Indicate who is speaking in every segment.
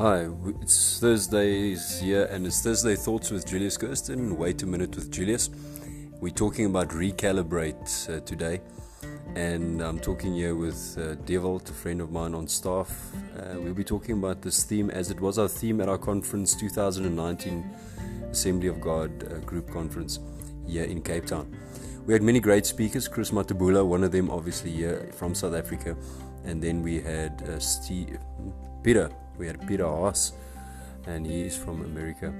Speaker 1: Hi, it's Thursday's here, and it's Thursday Thoughts with Julius Kirsten. Wait a minute with Julius. We're talking about recalibrate uh, today, and I'm talking here with uh, Devolt, a friend of mine on staff. Uh, we'll be talking about this theme as it was our theme at our conference 2019 Assembly of God uh, group conference here in Cape Town. We had many great speakers, Chris Matabula, one of them obviously here from South Africa, and then we had uh, Steve, Peter we had Peter Haas, and he is from America.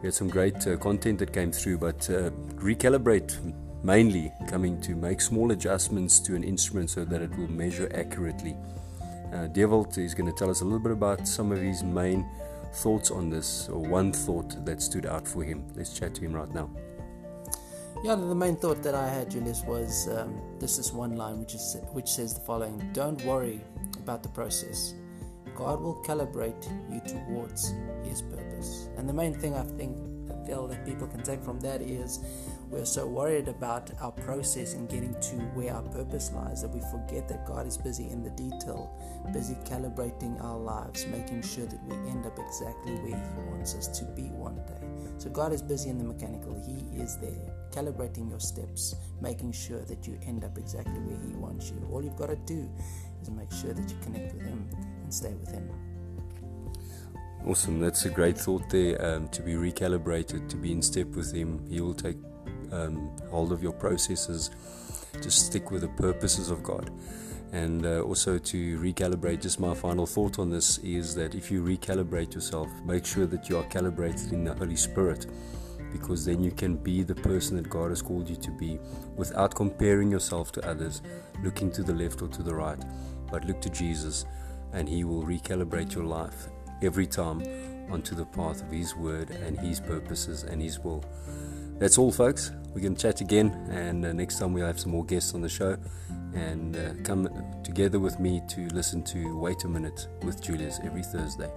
Speaker 1: We had some great uh, content that came through, but uh, recalibrate mainly coming to make small adjustments to an instrument so that it will measure accurately. Uh, Devolt is going to tell us a little bit about some of his main thoughts on this, or one thought that stood out for him. Let's chat to him right now.
Speaker 2: Yeah, the main thought that I had, Julius, was um, this is one line which is which says the following: Don't worry about the process. God will calibrate you towards His purpose. And the main thing I think I feel that people can take from that is we're so worried about our process in getting to where our purpose lies that we forget that God is busy in the detail, busy calibrating our lives, making sure that we end up exactly where He wants us to be one day. So God is busy in the mechanical, He is there, calibrating your steps, making sure that you end up exactly where He wants you. All you've got to do is make sure that you connect with Him and stay with Him.
Speaker 1: Awesome. That's a great thought there. Um, to be recalibrated, to be in step with Him. He will take um, hold of your processes. Just stick with the purposes of God. And uh, also to recalibrate, just my final thought on this is that if you recalibrate yourself, make sure that you are calibrated in the Holy Spirit because then you can be the person that God has called you to be without comparing yourself to others, looking to the left or to the right, but look to Jesus and He will recalibrate your life every time onto the path of His Word and His purposes and His will. That's all, folks. We can chat again, and uh, next time we'll have some more guests on the show. And uh, come together with me to listen to Wait a Minute with Julius every Thursday.